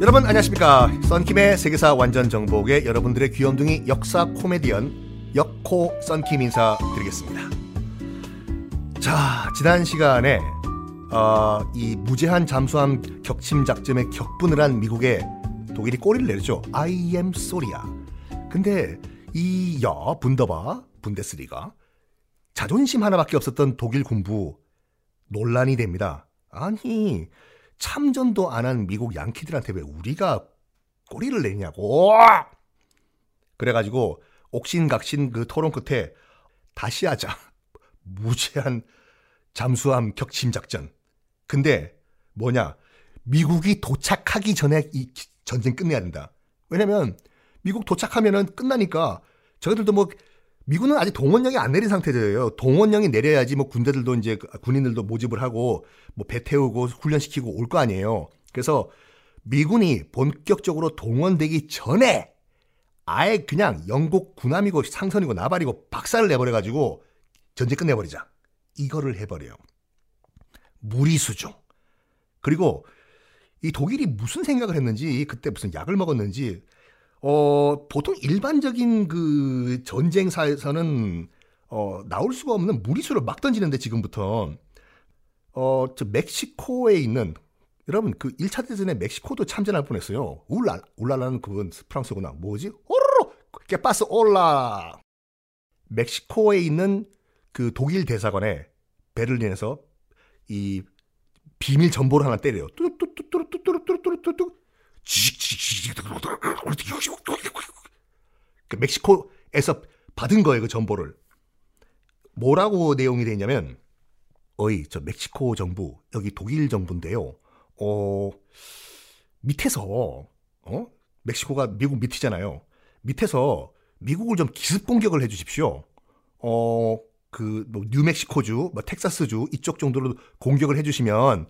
여러분 안녕하십니까? 썬킴의 세계사 완전 정복에 여러분들의 귀염둥이 역사 코미디언 역코 썬킴 인사 드리겠습니다. 자 지난 시간에 어, 이 무제한 잠수함 격침 작전에 격분을 한 미국에 독일이 꼬리를 내렸죠. I am Soria. 근데 이여 분더바 분데스리가 자존심 하나밖에 없었던 독일 군부 논란이 됩니다 아니 참전도 안 한 미국 양키들한테 왜 우리가 꼬리를 내냐고. 그래가지고 옥신각신 그 토론 끝에 다시 하자. 무제한 잠수함 격침 작전. 근데 뭐냐? 미국이 도착하기 전에 이 전쟁 끝내야 된다. 왜냐면 미국 도착하면은 끝나니까 저희들도 뭐 미군은 아직 동원령이 안 내린 상태예요. 동원령이 내려야지 뭐 군대들도 이제 군인들도 모집을 하고 뭐 배 태우고 훈련시키고 올 거 아니에요. 그래서 미군이 본격적으로 동원되기 전에 아예 그냥 영국 군함이고 상선이고 나발이고 박살을 내버려가지고 전쟁 끝내버리자. 이거를 해버려요. 무리수죠. 그리고 이 독일이 무슨 생각을 했는지 그때 무슨 약을 먹었는지 어, 보통 일반적인 그 전쟁사에서는 어, 나올 수가 없는 무리수를 막 던지는데 지금부터 어, 저 멕시코에 있는 여러분 그 1차 대전에 멕시코도 참전할 뻔했어요. 울라 울라라는 그건 프랑스구나. 뭐지? 오로로 깨빠스 올라. 멕시코에 있는 그 독일 대사관에 베를린에서 이 비밀 전보를 하나 때려요. 뚜루뚜루뚜루뚜루뚜루뚜루 그 멕시코에서 받은 거예요, 그 정보를. 뭐라고 내용이 되냐면, 어이, 저 멕시코 정부, 여기 독일 정부인데요. 어, 밑에서, 어? 멕시코가 미국 밑이잖아요. 밑에서 미국을 좀 기습 공격을 해 주십시오. 어, 그, 뭐, 뉴멕시코주, 뭐, 텍사스주, 이쪽 정도로 공격을 해 주시면,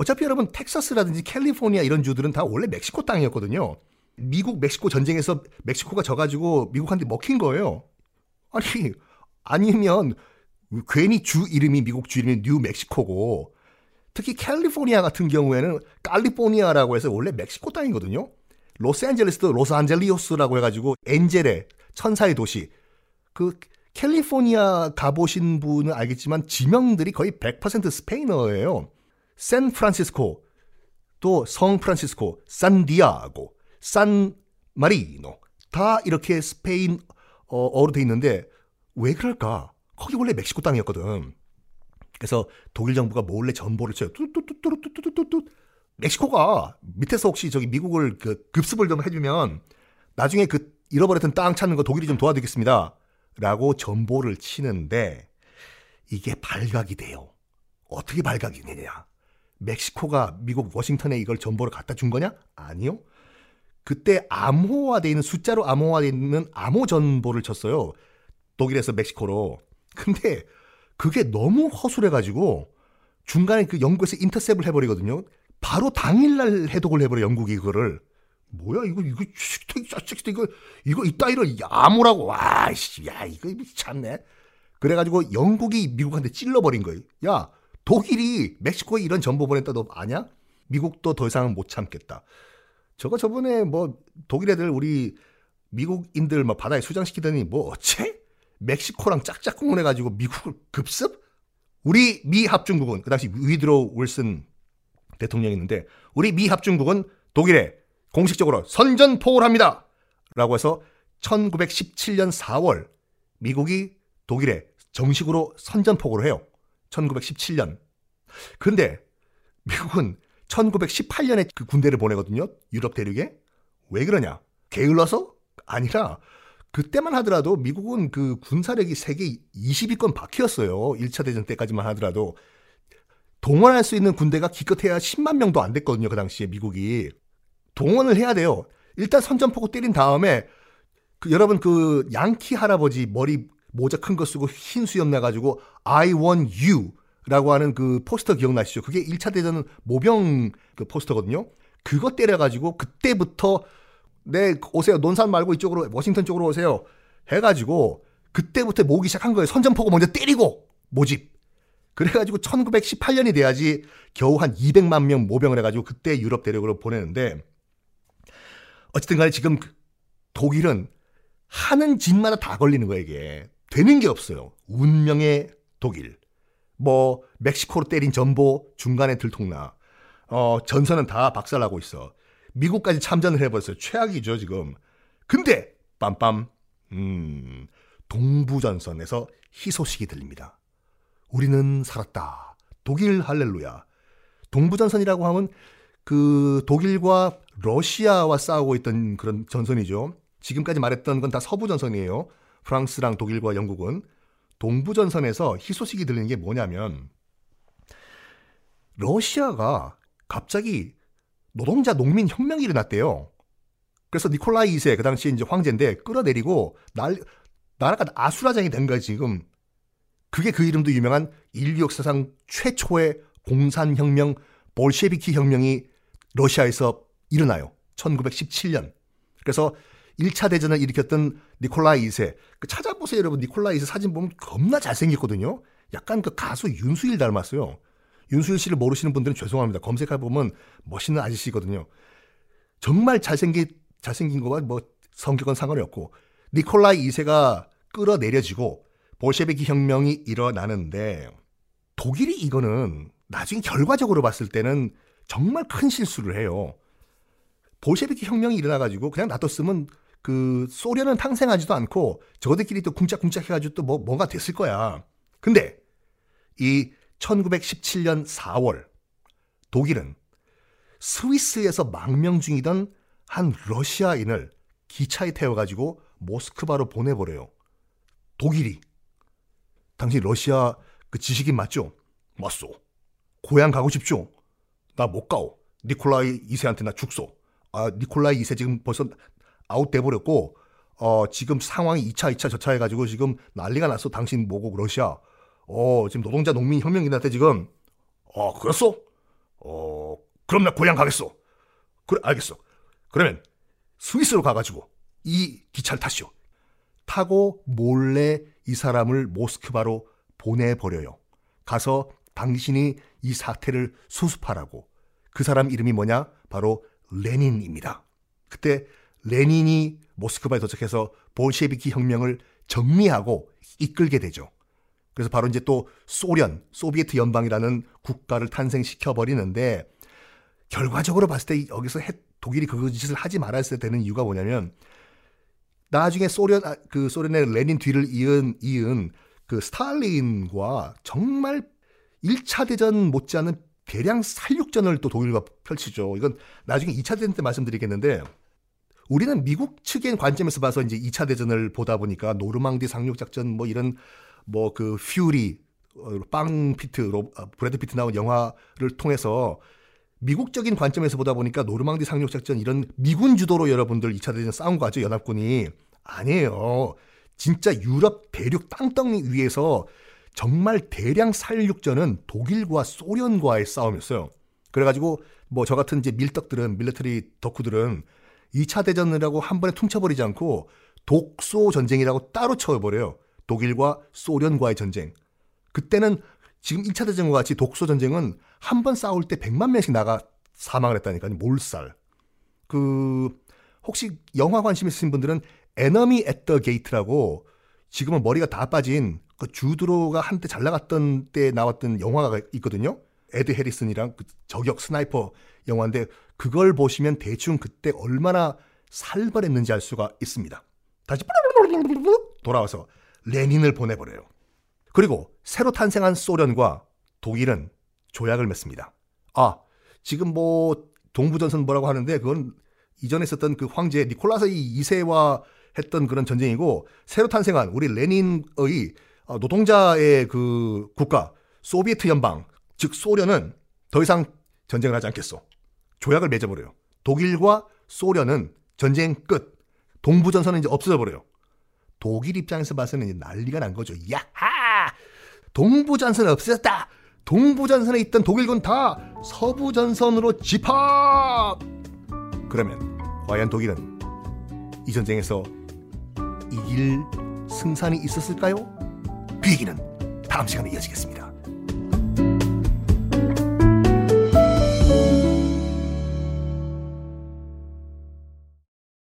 어차피 여러분 텍사스라든지 캘리포니아 이런 주들은 다 원래 멕시코 땅이었거든요. 미국 멕시코 전쟁에서 멕시코가 져가지고 미국한테 먹힌 거예요. 아니 아니면 괜히 주 이름이 미국 주 이름이 뉴 멕시코고 특히 캘리포니아 같은 경우에는 칼리포니아라고 해서 원래 멕시코 땅이거든요. 로스앤젤레스도 로스안젤리오스라고 해가지고 angel의 천사의 도시. 그 캘리포니아 가보신 분은 알겠지만 지명들이 거의 100% 스페인어예요. 샌프란시스코, 또 성프란시스코, 산디아고, 산 마리노 다 이렇게 스페인 어로 돼 있는데 왜 그럴까? 거기 원래 멕시코 땅이었거든. 그래서 독일 정부가 몰래 전보를 쳐요. 뚜뚜뚜뚜뚜뚜뚜뚜 멕시코가 밑에서 혹시 저기 미국을 그 급습을 좀 해주면 나중에 그 잃어버렸던 땅 찾는 거 독일이 좀 도와드리겠습니다. 라고 전보를 치는데 이게 발각이 돼요. 어떻게 발각이 되냐? 멕시코가 미국 워싱턴에 이걸 전보를 갖다 준 거냐? 아니요. 그때 암호화되어 있는 숫자로 암호화되어 있는 암호 전보를 쳤어요. 독일에서 멕시코로. 근데 그게 너무 허술해가지고 중간에 그 영국에서 인터셉을 해버리거든요. 바로 당일날 해독을 해버려 영국이 그거를. 뭐야 이거 이거 이거 이거 이따위로 암호라고 와씨 야 이거 참네. 그래가지고 영국이 미국한테 찔러버린 거예요. 야 독일이 멕시코에 이런 정보 보냈다 너 아냐? 미국도 더 이상은 못 참겠다. 저거 저번에 뭐 독일 애들 우리 미국인들 막 바다에 수장시키더니 뭐 어째? 멕시코랑 짝짝 공원해가지고 미국을 급습? 우리 미 합중국은 그 당시 위드로 윌슨 대통령이 있는데 우리 미 합중국은 독일에 공식적으로 선전포고를 합니다. 라고 해서 1917년 4월 미국이 독일에 정식으로 선전포고를 해요. 1917년. 근데 미국은 1918년에 그 군대를 보내거든요. 유럽 대륙에. 왜 그러냐? 게을러서? 아니라 그때만 하더라도 미국은 그 군사력이 세계 20위권 바뀌었어요. 1차 대전 때까지만 하더라도 동원할 수 있는 군대가 기껏해야 10만 명도 안 됐거든요. 그 당시에 미국이. 동원을 해야 돼요. 일단 선전포고 때린 다음에 그 여러분 그 양키 할아버지 머리 모자 큰 거 쓰고 흰 수염 내가지고 I want you 라고 하는 그 포스터 기억나시죠? 그게 1차 대전 모병 그 포스터거든요. 그거 때려가지고 그때부터 네 오세요 논산 말고 이쪽으로 워싱턴 쪽으로 오세요 해가지고 그때부터 모기 시작한 거예요. 선전포고 먼저 때리고 모집. 그래가지고 1918년이 돼야지 겨우 한 200만 명 모병을 해가지고 그때 유럽 대륙으로 보내는데 어쨌든 간에 지금 독일은 하는 짓마다 다 걸리는 거예요, 이게. 되는 게 없어요. 운명의 독일. 뭐, 멕시코로 때린 전보 중간에 들통나. 어, 전선은 다 박살나고 있어. 미국까지 참전을 해버렸어요. 최악이죠, 지금. 근데, 빰빰, 음, 동부전선에서 희소식이 들립니다. 우리는 살았다. 독일 할렐루야. 동부전선이라고 하면 그 독일과 러시아와 싸우고 있던 그런 전선이죠. 지금까지 말했던 건 다 서부전선이에요. 프랑스랑 독일과 영국은. 동부전선에서 희소식이 들리는 게 뭐냐면 러시아가 갑자기 노동자 농민 혁명이 일어났대요. 그래서 니콜라이 2세 그 당시 이제 황제인데 끌어내리고 날 나라가 아수라장이 된 거야 지금. 그게 그 이름도 유명한 인류 역사상 최초의 공산혁명 볼셰비키 혁명이 러시아에서 일어나요. 1917년. 그래서 1차 대전을 일으켰던 니콜라이 2세. 그 찾아보세요, 여러분. 니콜라이 2세 사진 보면 겁나 잘생겼거든요. 약간 그 가수 윤수일 닮았어요. 윤수일 씨를 모르시는 분들은 죄송합니다. 검색해보면 멋있는 아저씨거든요. 정말 잘생긴, 잘생긴 거와 뭐 성격은 상관이 없고, 니콜라이 2세가 끌어내려지고, 볼셰비키 혁명이 일어나는데, 독일이 이거는 나중에 결과적으로 봤을 때는 정말 큰 실수를 해요. 볼셰비키 혁명이 일어나가지고 그냥 놔뒀으면 그 소련은 탄생하지도 않고 저들끼리 또 쿵짝쿵짝 해가지고 또 뭐, 뭐가 됐을 거야. 근데 이 1917년 4월 독일은 스위스에서 망명 중이던 한 러시아인을 기차에 태워가지고 모스크바로 보내버려요. 독일이. 당신 러시아 그 지식인 맞죠? 맞소. 고향 가고 싶죠? 나 못 가오. 니콜라이 2세한테 나 죽소. 아, 니콜라이 2세 지금 벌써 아웃돼 버렸고 어, 지금 상황이 2차, 2차, 저차 해가지고 지금 난리가 났어. 당신 모국 러시아. 어, 지금 노동자 농민 혁명이 났대 지금. 어, 그랬어? 어, 그럼 나 고향 가겠어. 그래, 알겠어. 그러면 스위스로 가가지고 이 기차를 타시오. 타고 몰래 이 사람을 모스크바로 보내버려요. 가서 당신이 이 사태를 수습하라고. 그 사람 이름이 뭐냐? 바로 레닌입니다. 그때 레닌이 모스크바에 도착해서 볼셰비키 혁명을 정리하고 이끌게 되죠. 그래서 바로 이제 또 소련, 소비에트 연방이라는 국가를 탄생시켜 버리는데 결과적으로 봤을 때 여기서 독일이 그 짓을 하지 말았어야 되는 이유가 뭐냐면 나중에 소련 아, 그 소련의 레닌 뒤를 이은 이은 그 스탈린과 정말 1차 대전 못지않은 대량 살육전을 또 독일과 펼치죠. 이건 나중에 2차 대전 때 말씀드리겠는데 우리는 미국 측의 관점에서 봐서 이제 2차 대전을 보다 보니까 노르망디 상륙 작전 뭐 이런 뭐 그 Fury 어, 빵 피트 아, 브래드 피트 나온 영화를 통해서 미국적인 관점에서 보다 보니까 노르망디 상륙 작전 이런 미군 주도로 여러분들 2차 대전 싸운 거 아죠 연합군이 아니에요. 진짜 유럽 대륙 땅덩이 위에서 정말 대량 살육전은 독일과 소련과의 싸움이었어요. 그래가지고 뭐 저 같은 이제 밀덕들은 military 덕후들은 2차 대전이라고 한 번에 퉁쳐버리지 않고 독소 전쟁이라고 따로 쳐버려요. 독일과 소련과의 전쟁. 그때는 지금 1차 대전과 같이 독소 전쟁은 한 번 싸울 때 100만 명씩 나가 사망을 했다니까요. 몰살. 그 혹시 영화 관심 있으신 분들은 Enemy at the Gate라고 지금은 머리가 다 빠진 그 주드로가 한때 잘 나갔던 때 나왔던 영화가 있거든요. 에드 해리슨이랑 그 저격 sniper 영화인데 그걸 보시면 대충 그때 얼마나 살벌했는지 알 수가 있습니다. 다시 돌아와서 레닌을 보내버려요. 그리고 새로 탄생한 소련과 독일은 조약을 맺습니다. 아, 지금 뭐 동부전선 뭐라고 하는데 그건 이전에 있었던 그 황제 니콜라스 2세와 했던 그런 전쟁이고 새로 탄생한 우리 레닌의 어, 노동자의 그 국가 소비에트 연방 즉 소련은 더 이상 전쟁을 하지 않겠어. 조약을 맺어버려요. 독일과 소련은 전쟁 끝. 동부전선은 이제 없어져 버려요. 독일 입장에서 봐서는 이제 난리가 난 거죠. 야하! 동부전선 없어졌다. 동부전선에 있던 독일군 다 서부전선으로 집합. 그러면 과연 독일은 이 전쟁에서 이길 승산이 있었을까요? 그 얘기는 다음 시간에 이어지겠습니다.